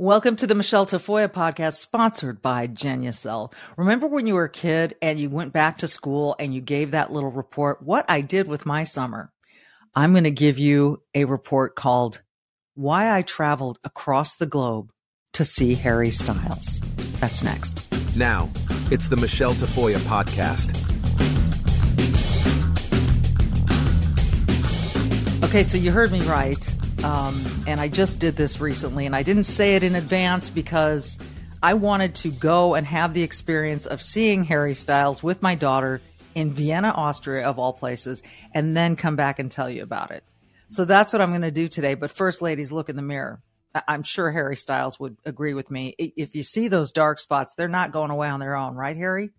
Welcome to the Michelle Tafoya podcast, sponsored by Genucel. Remember when you were a kid and you went back to school and you gave that little report, what I did with my summer? I'm going to give you a report called Why I Traveled Across the Globe to See Harry Styles. That's next. Now, it's the Michelle Tafoya podcast. Okay, so you heard me right. Um, and I just did this recently, and I didn't say it in advance because I wanted to go and have the experience of seeing Harry Styles with my daughter in Vienna, Austria, of all places, and then come back and tell you about it. So that's what I'm going to do today. But first, ladies, look in the mirror. I'm sure Harry Styles would agree with me. If you see those dark spots, they're not going away on their own, right, Harry?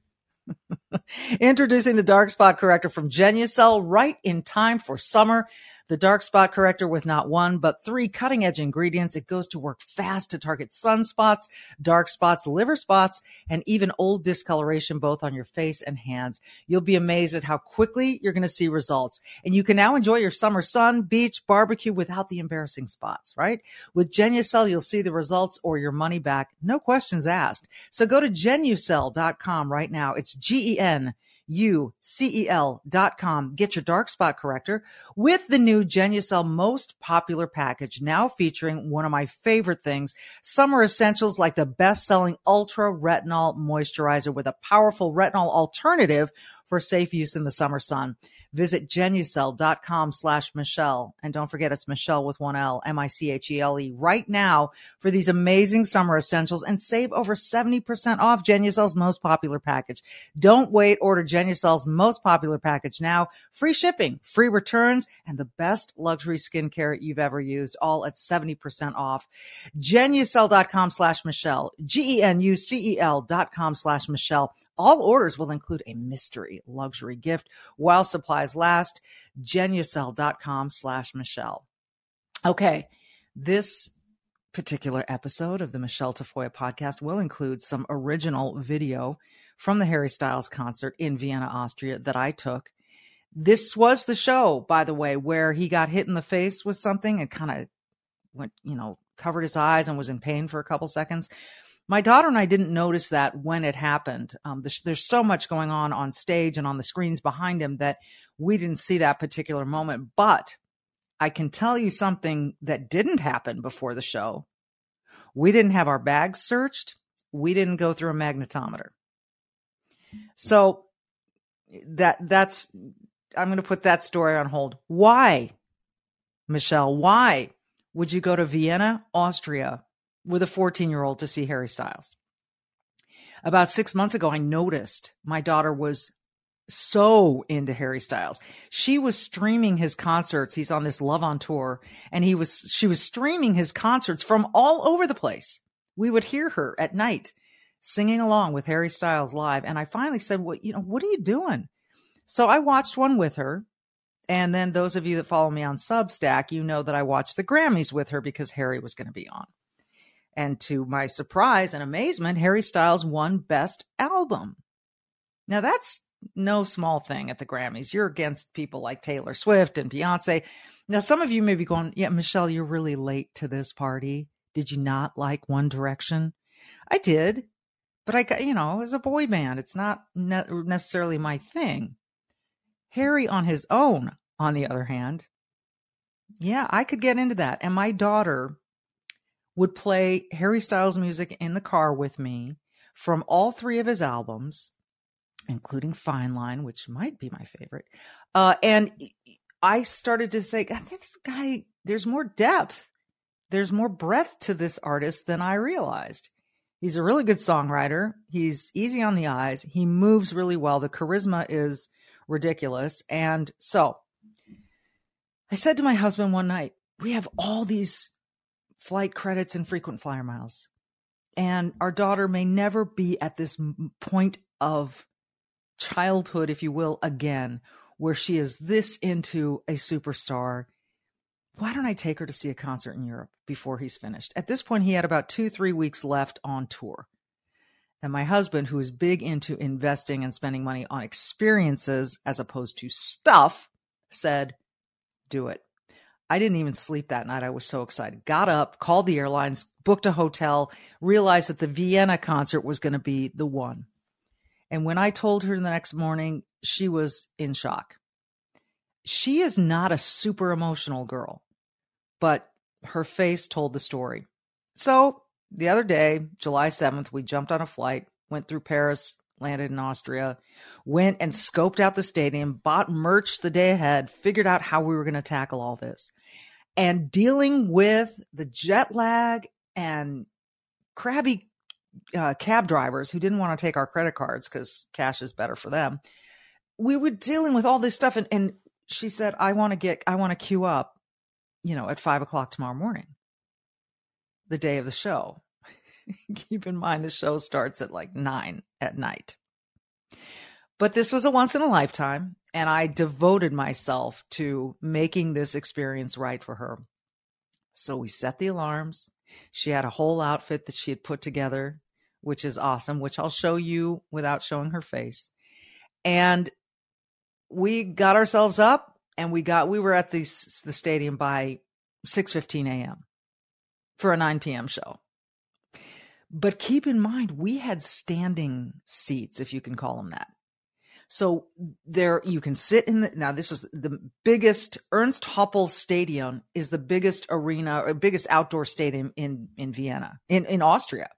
Introducing the dark spot corrector from Genucel right in time for summer. The dark spot corrector with not one, but three cutting edge ingredients. It goes to work fast to target sunspots, dark spots, liver spots, and even old discoloration, both on your face and hands. You'll be amazed at how quickly you're going to see results. And you can now enjoy your summer sun, beach, barbecue without the embarrassing spots, right? With Genucel, you'll see the results or your money back. No questions asked. So go to genucel.com right now. It's G E N U-C-E-L dot com. Get your dark spot corrector with the new Genucel most popular package, now featuring one of my favorite things, summer essentials like the best-selling Ultra Retinol Moisturizer with a powerful retinol alternative for safe use in the summer sun. Visit genucel.com slash Michelle. And don't forget, it's Michelle with one L, M-I-C-H-E-L-E right now for these amazing summer essentials and save over 70% off Genucel's most popular package. Don't wait. Order Genucel's most popular package now. Free shipping, free returns, and the best luxury skincare you've ever used, all at 70% off. Genucel.com slash Michelle, G-E-N-U-C-E-L dot com slash Michelle. All orders will include a mystery luxury gift while supplies last. Genucel.com slash Michelle. Okay. This particular episode of the Michelle Tafoya podcast will include some original video from the Harry Styles concert in Vienna, Austria that I took. This was the show, by the way, where he got hit in the face with something and kind of went, you know, covered his eyes and was in pain for a couple seconds. My daughter and I didn't notice that when it happened. Um, there's, there's so much going on on stage and on the screens behind him that we didn't see that particular moment. But I can tell you something that didn't happen before the show. We didn't have our bags searched. We didn't go through a magnetometer. So that that's I'm going to put that story on hold. Why, Michelle? Why would you go to Vienna, Austria, with a 14 year old to see Harry Styles. About six months ago, I noticed my daughter was so into Harry Styles. She was streaming his concerts. He's on this Love on tour and he was, she was streaming his concerts from all over the place. We would hear her at night singing along with Harry Styles live. And I finally said, well, you know, what are you doing? So I watched one with her. And then those of you that follow me on Substack, you know that I watched the Grammys with her because Harry was going to be on. And to my surprise and amazement, Harry Styles won Best Album. Now, that's no small thing at the Grammys. You're against people like Taylor Swift and Beyonce. Now, some of you may be going, Yeah, Michelle, you're really late to this party. Did you not like One Direction? I did, but I got, you know, as a boy band, it's not ne- necessarily my thing. Harry on his own, on the other hand, yeah, I could get into that. And my daughter would play Harry Styles music in the car with me from all three of his albums, including Fine Line, which might be my favorite. Uh, and I started to say, I think this guy, there's more depth, there's more breadth to this artist than I realized. He's a really good songwriter. He's easy on the eyes. He moves really well. The charisma is ridiculous. And so I said to my husband one night, we have all these flight credits and frequent flyer miles. And our daughter may never be at this point of childhood, if you will, again, where she is this into a superstar. Why don't I take her to see a concert in Europe before he's finished? At this point, he had about two, three weeks left on tour. And my husband, who is big into investing and spending money on experiences as opposed to stuff, said, Do it. I didn't even sleep that night. I was so excited. Got up, called the airlines, booked a hotel, realized that the Vienna concert was going to be the one. And when I told her the next morning, she was in shock. She is not a super emotional girl, but her face told the story. So the other day, July 7th, we jumped on a flight, went through Paris, landed in Austria, went and scoped out the stadium, bought merch the day ahead, figured out how we were going to tackle all this. And dealing with the jet lag and crabby uh, cab drivers who didn't want to take our credit cards because cash is better for them. We were dealing with all this stuff, and, and she said, "I want to get, I want to queue up, you know, at five o'clock tomorrow morning, the day of the show." Keep in mind, the show starts at like nine at night. But this was a once in a lifetime, and I devoted myself to making this experience right for her. So we set the alarms. She had a whole outfit that she had put together, which is awesome, which I'll show you without showing her face. And we got ourselves up and we got we were at the the stadium by 6:15 a.m. for a 9 p.m. show. But keep in mind we had standing seats if you can call them that. So there you can sit in the now this was the biggest Ernst Happel Stadium is the biggest arena or biggest outdoor stadium in in Vienna in in Austria.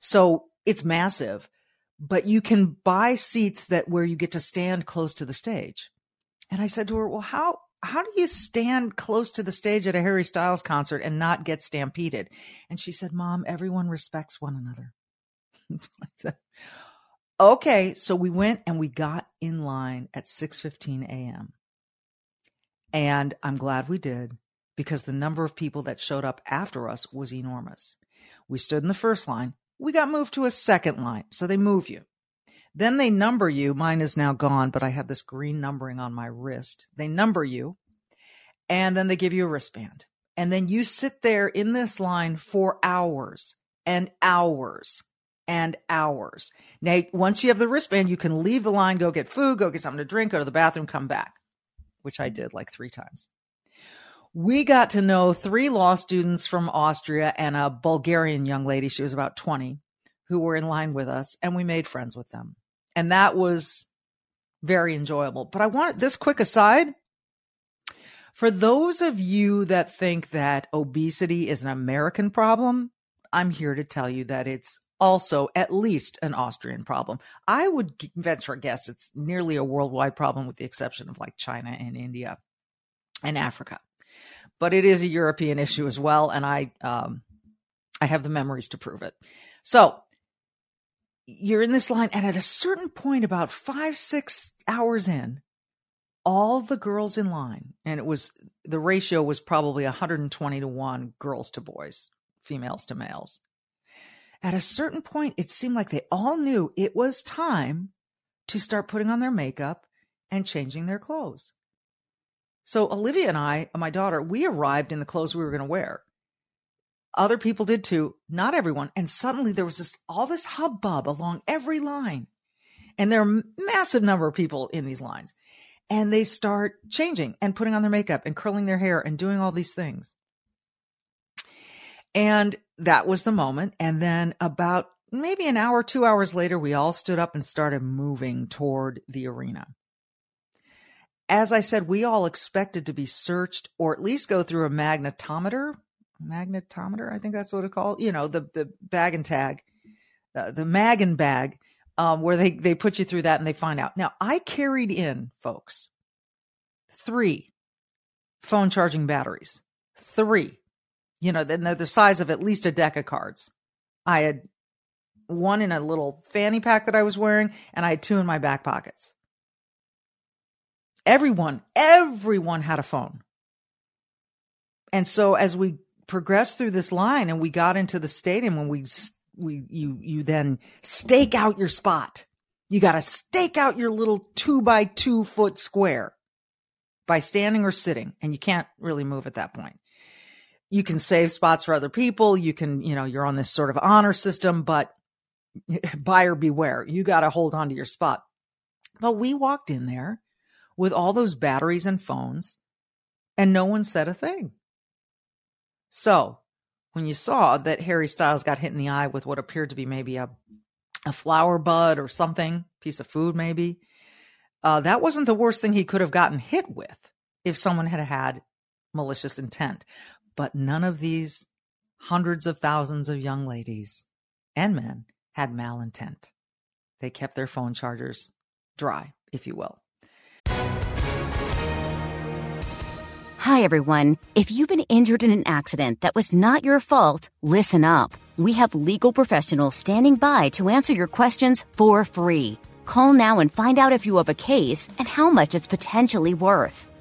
So it's massive, but you can buy seats that where you get to stand close to the stage. And I said to her, "Well, how how do you stand close to the stage at a Harry Styles concert and not get stampeded?" And she said, "Mom, everyone respects one another." I said, Okay, so we went and we got in line at 6:15 a.m. And I'm glad we did because the number of people that showed up after us was enormous. We stood in the first line. We got moved to a second line. So they move you. Then they number you. Mine is now gone, but I have this green numbering on my wrist. They number you and then they give you a wristband. And then you sit there in this line for hours and hours and hours. Now, once you have the wristband, you can leave the line, go get food, go get something to drink, go to the bathroom, come back, which I did like three times. We got to know three law students from Austria and a Bulgarian young lady, she was about 20, who were in line with us, and we made friends with them. And that was very enjoyable. But I want this quick aside. For those of you that think that obesity is an American problem, I'm here to tell you that it's also at least an Austrian problem. I would venture a guess it's nearly a worldwide problem with the exception of like China and India and Africa. But it is a European issue as well and I um I have the memories to prove it. So, you're in this line and at a certain point about 5 6 hours in all the girls in line and it was the ratio was probably 120 to 1 girls to boys, females to males at a certain point, it seemed like they all knew it was time to start putting on their makeup and changing their clothes. So Olivia and I, my daughter, we arrived in the clothes we were going to wear. Other people did too, not everyone. And suddenly there was this all this hubbub along every line. And there are a massive number of people in these lines. And they start changing and putting on their makeup and curling their hair and doing all these things. And that was the moment. And then about maybe an hour, two hours later, we all stood up and started moving toward the arena. As I said, we all expected to be searched or at least go through a magnetometer. Magnetometer, I think that's what it's called. You know, the, the bag and tag, uh, the mag and bag, um, where they, they put you through that and they find out. Now, I carried in, folks, three phone charging batteries. Three you know, then they're the size of at least a deck of cards. I had one in a little fanny pack that I was wearing, and I had two in my back pockets. Everyone, everyone had a phone. And so as we progressed through this line and we got into the stadium when we we you you then stake out your spot. You got to stake out your little two by two foot square by standing or sitting, and you can't really move at that point. You can save spots for other people. You can, you know, you're on this sort of honor system, but buyer beware. You got to hold on to your spot. But we walked in there with all those batteries and phones, and no one said a thing. So when you saw that Harry Styles got hit in the eye with what appeared to be maybe a a flower bud or something, piece of food maybe, uh, that wasn't the worst thing he could have gotten hit with if someone had had malicious intent. But none of these hundreds of thousands of young ladies and men had malintent. They kept their phone chargers dry, if you will. Hi, everyone. If you've been injured in an accident that was not your fault, listen up. We have legal professionals standing by to answer your questions for free. Call now and find out if you have a case and how much it's potentially worth.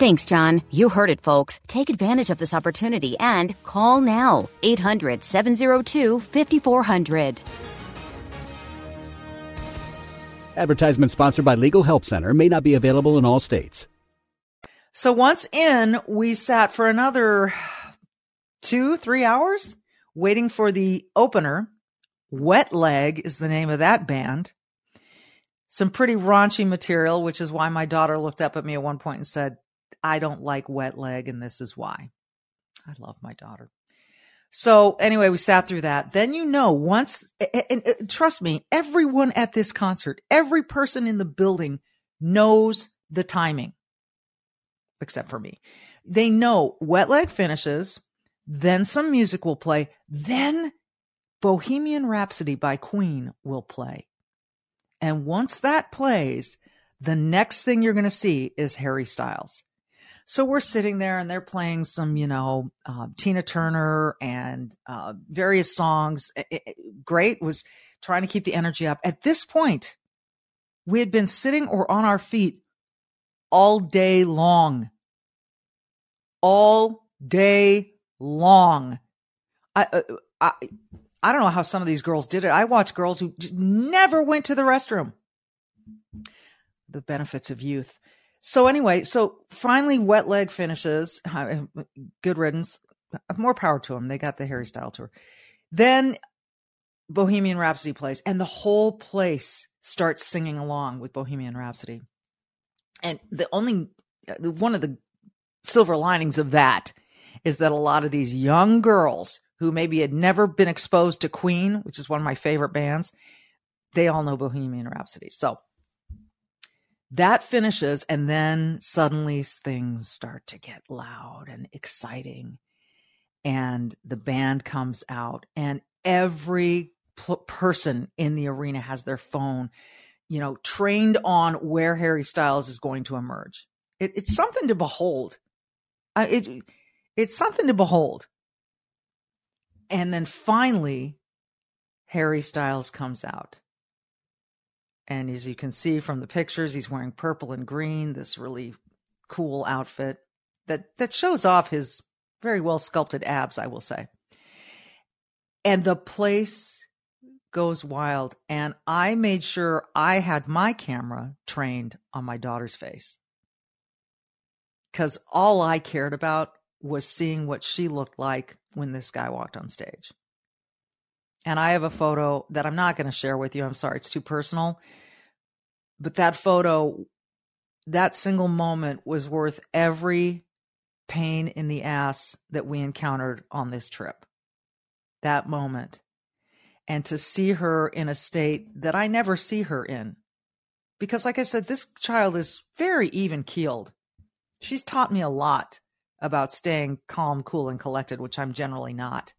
Thanks, John. You heard it, folks. Take advantage of this opportunity and call now. 800 702 5400. Advertisement sponsored by Legal Help Center may not be available in all states. So once in, we sat for another two, three hours waiting for the opener. Wet Leg is the name of that band. Some pretty raunchy material, which is why my daughter looked up at me at one point and said, I don't like Wet Leg, and this is why. I love my daughter. So anyway, we sat through that. Then you know, once, and, and trust me, everyone at this concert, every person in the building knows the timing, except for me. They know Wet Leg finishes. Then some music will play. Then Bohemian Rhapsody by Queen will play. And once that plays, the next thing you're going to see is Harry Styles. So we're sitting there and they're playing some, you know, uh, Tina Turner and uh, various songs. It, it, great was trying to keep the energy up. At this point, we had been sitting or on our feet all day long. All day long. I, uh, I, I don't know how some of these girls did it. I watched girls who never went to the restroom. The benefits of youth. So anyway, so finally, wet leg finishes. Good riddance. More power to them. They got the Harry Style tour. Then Bohemian Rhapsody plays, and the whole place starts singing along with Bohemian Rhapsody. And the only uh, one of the silver linings of that is that a lot of these young girls who maybe had never been exposed to Queen, which is one of my favorite bands, they all know Bohemian Rhapsody. So that finishes, and then suddenly things start to get loud and exciting. And the band comes out, and every p- person in the arena has their phone, you know, trained on where Harry Styles is going to emerge. It, it's something to behold. It, it's something to behold. And then finally, Harry Styles comes out. And as you can see from the pictures, he's wearing purple and green, this really cool outfit that, that shows off his very well sculpted abs, I will say. And the place goes wild. And I made sure I had my camera trained on my daughter's face. Because all I cared about was seeing what she looked like when this guy walked on stage. And I have a photo that I'm not going to share with you. I'm sorry, it's too personal. But that photo, that single moment was worth every pain in the ass that we encountered on this trip. That moment. And to see her in a state that I never see her in. Because, like I said, this child is very even keeled. She's taught me a lot about staying calm, cool, and collected, which I'm generally not.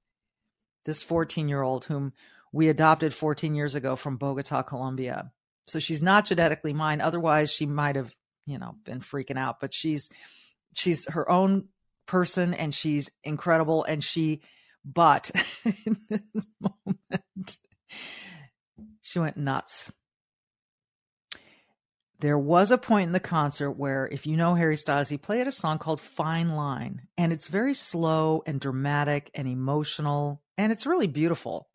This 14 year old whom we adopted 14 years ago from Bogota, Colombia. So she's not genetically mine. Otherwise, she might have, you know, been freaking out. But she's she's her own person, and she's incredible. And she, but in this moment, she went nuts. There was a point in the concert where, if you know Harry Styles, he played a song called Fine Line, and it's very slow and dramatic and emotional, and it's really beautiful.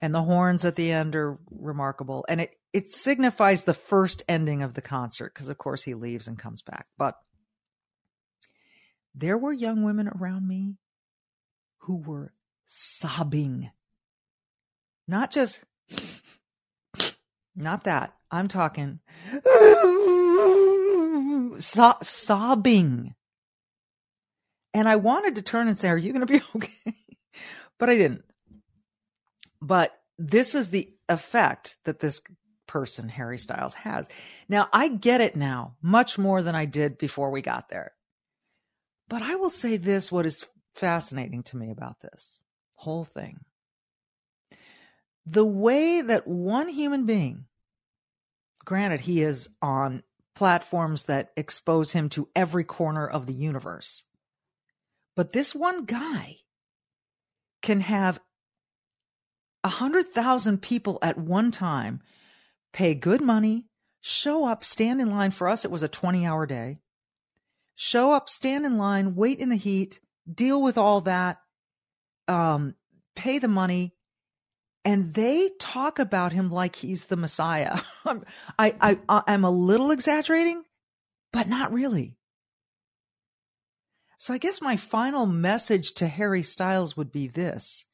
And the horns at the end are remarkable, and it it signifies the first ending of the concert because, of course, he leaves and comes back. But there were young women around me who were sobbing, not just not that. I'm talking so- sobbing. And I wanted to turn and say, Are you going to be okay? But I didn't. But this is the effect that this person, Harry Styles, has. Now, I get it now much more than I did before we got there. But I will say this what is fascinating to me about this whole thing the way that one human being, granted, he is on platforms that expose him to every corner of the universe, but this one guy can have a hundred thousand people at one time pay good money, show up, stand in line. For us, it was a 20 hour day. Show up, stand in line, wait in the heat, deal with all that, um, pay the money, and they talk about him like he's the Messiah. I, I, I'm a little exaggerating, but not really. So I guess my final message to Harry Styles would be this.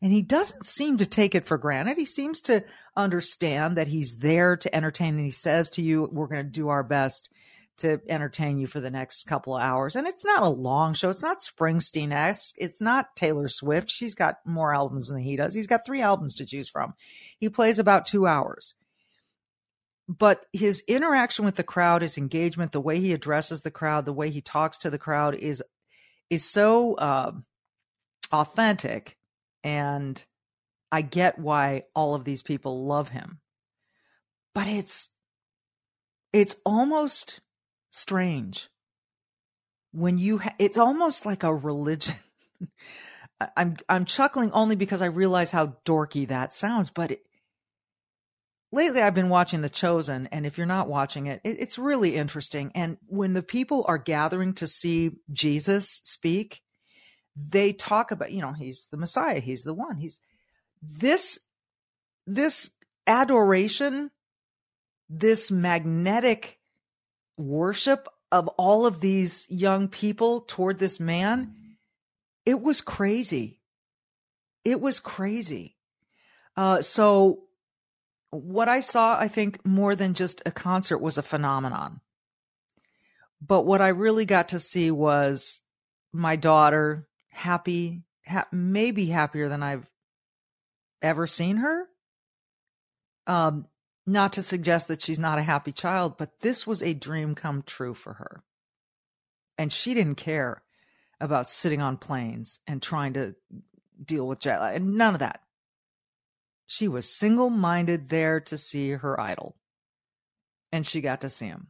And he doesn't seem to take it for granted. He seems to understand that he's there to entertain. And he says to you, We're going to do our best to entertain you for the next couple of hours. And it's not a long show. It's not Springsteen esque. It's not Taylor Swift. She's got more albums than he does. He's got three albums to choose from. He plays about two hours. But his interaction with the crowd, his engagement, the way he addresses the crowd, the way he talks to the crowd is is so uh, authentic. And I get why all of these people love him. But it's it's almost strange when you ha- it's almost like a religion i'm i'm chuckling only because i realize how dorky that sounds but it, lately i've been watching the chosen and if you're not watching it, it it's really interesting and when the people are gathering to see jesus speak they talk about you know he's the messiah he's the one he's this this adoration this magnetic worship of all of these young people toward this man, it was crazy. It was crazy. Uh, so, what I saw, I think, more than just a concert was a phenomenon. But what I really got to see was my daughter happy, ha- maybe happier than I've ever seen her. Um, not to suggest that she's not a happy child, but this was a dream come true for her. And she didn't care about sitting on planes and trying to deal with jet lag and none of that. She was single minded there to see her idol. And she got to see him.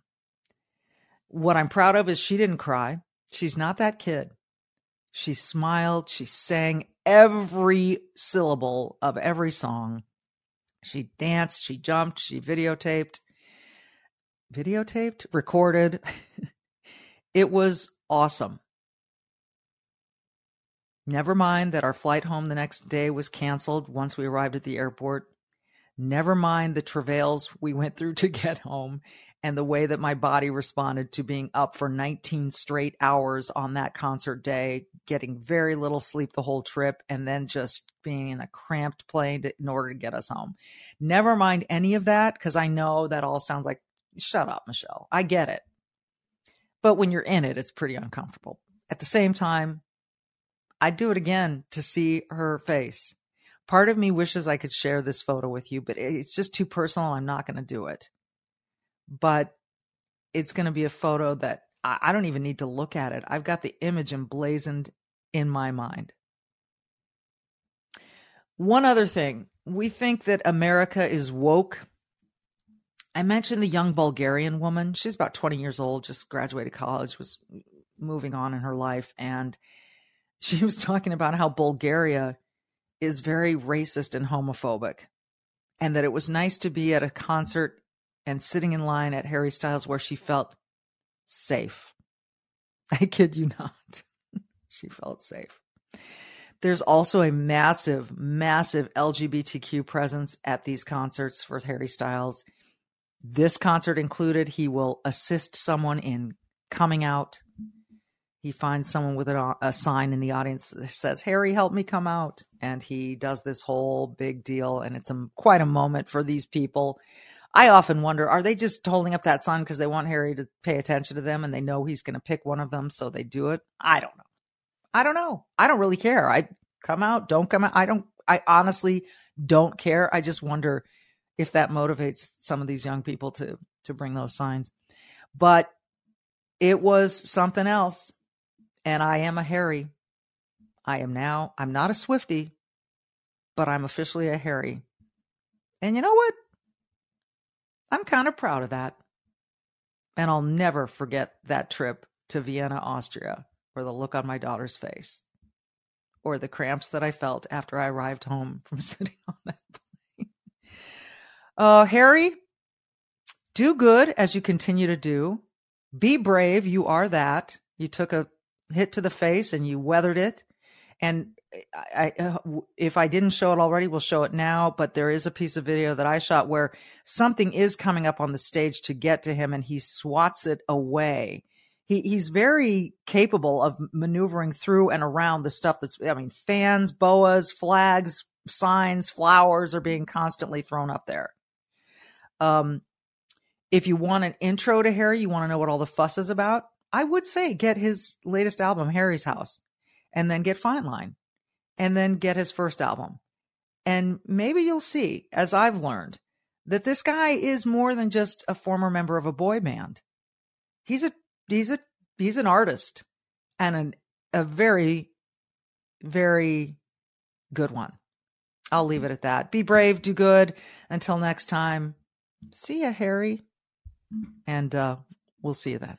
What I'm proud of is she didn't cry. She's not that kid. She smiled. She sang every syllable of every song. She danced, she jumped, she videotaped, videotaped, recorded. it was awesome. Never mind that our flight home the next day was canceled once we arrived at the airport. Never mind the travails we went through to get home and the way that my body responded to being up for 19 straight hours on that concert day, getting very little sleep the whole trip, and then just being in a cramped plane to, in order to get us home. Never mind any of that, because I know that all sounds like, shut up, Michelle. I get it. But when you're in it, it's pretty uncomfortable. At the same time, I'd do it again to see her face. Part of me wishes I could share this photo with you, but it's just too personal. I'm not going to do it but it's going to be a photo that I, I don't even need to look at it. I've got the image emblazoned in my mind. One other thing we think that America is woke. I mentioned the young Bulgarian woman. She's about 20 years old, just graduated college, was moving on in her life. And she was talking about how Bulgaria is very racist and homophobic, and that it was nice to be at a concert and sitting in line at Harry Styles where she felt safe. I kid you not. she felt safe. There's also a massive, massive LGBTQ presence at these concerts for Harry Styles. This concert included, he will assist someone in coming out he finds someone with a, a, sign in the audience that says harry help me come out. And he does this whole big deal and it's a, quite a moment for these people. I often wonder are they just holding up that sign because they want harry to pay attention to them and they know he's going to pick one of them so they do it? I don't know. I don't know. I don't really care. I come out don't come out. I don't i honestly don't care. I just wonder if that motivates some of these young people to to bring those signs. But it was something else and I am a Harry. I am now, I'm not a Swifty, but I'm officially a Harry. And you know what? I'm kind of proud of that. And I'll never forget that trip to Vienna, Austria, or the look on my daughter's face, or the cramps that I felt after I arrived home from sitting on that plane. Uh, Harry, do good as you continue to do. Be brave. You are that. You took a hit to the face and you weathered it. And I, I, if I didn't show it already, we'll show it now. But there is a piece of video that I shot where something is coming up on the stage to get to him, and he swats it away. He he's very capable of maneuvering through and around the stuff that's. I mean, fans, boas, flags, signs, flowers are being constantly thrown up there. Um, if you want an intro to Harry, you want to know what all the fuss is about. I would say get his latest album, Harry's House, and then get Fine Line, and then get his first album. And maybe you'll see, as I've learned, that this guy is more than just a former member of a boy band. He's a he's a he's an artist and an, a very very good one. I'll leave it at that. Be brave, do good. Until next time, see ya, Harry. And uh, we'll see you then.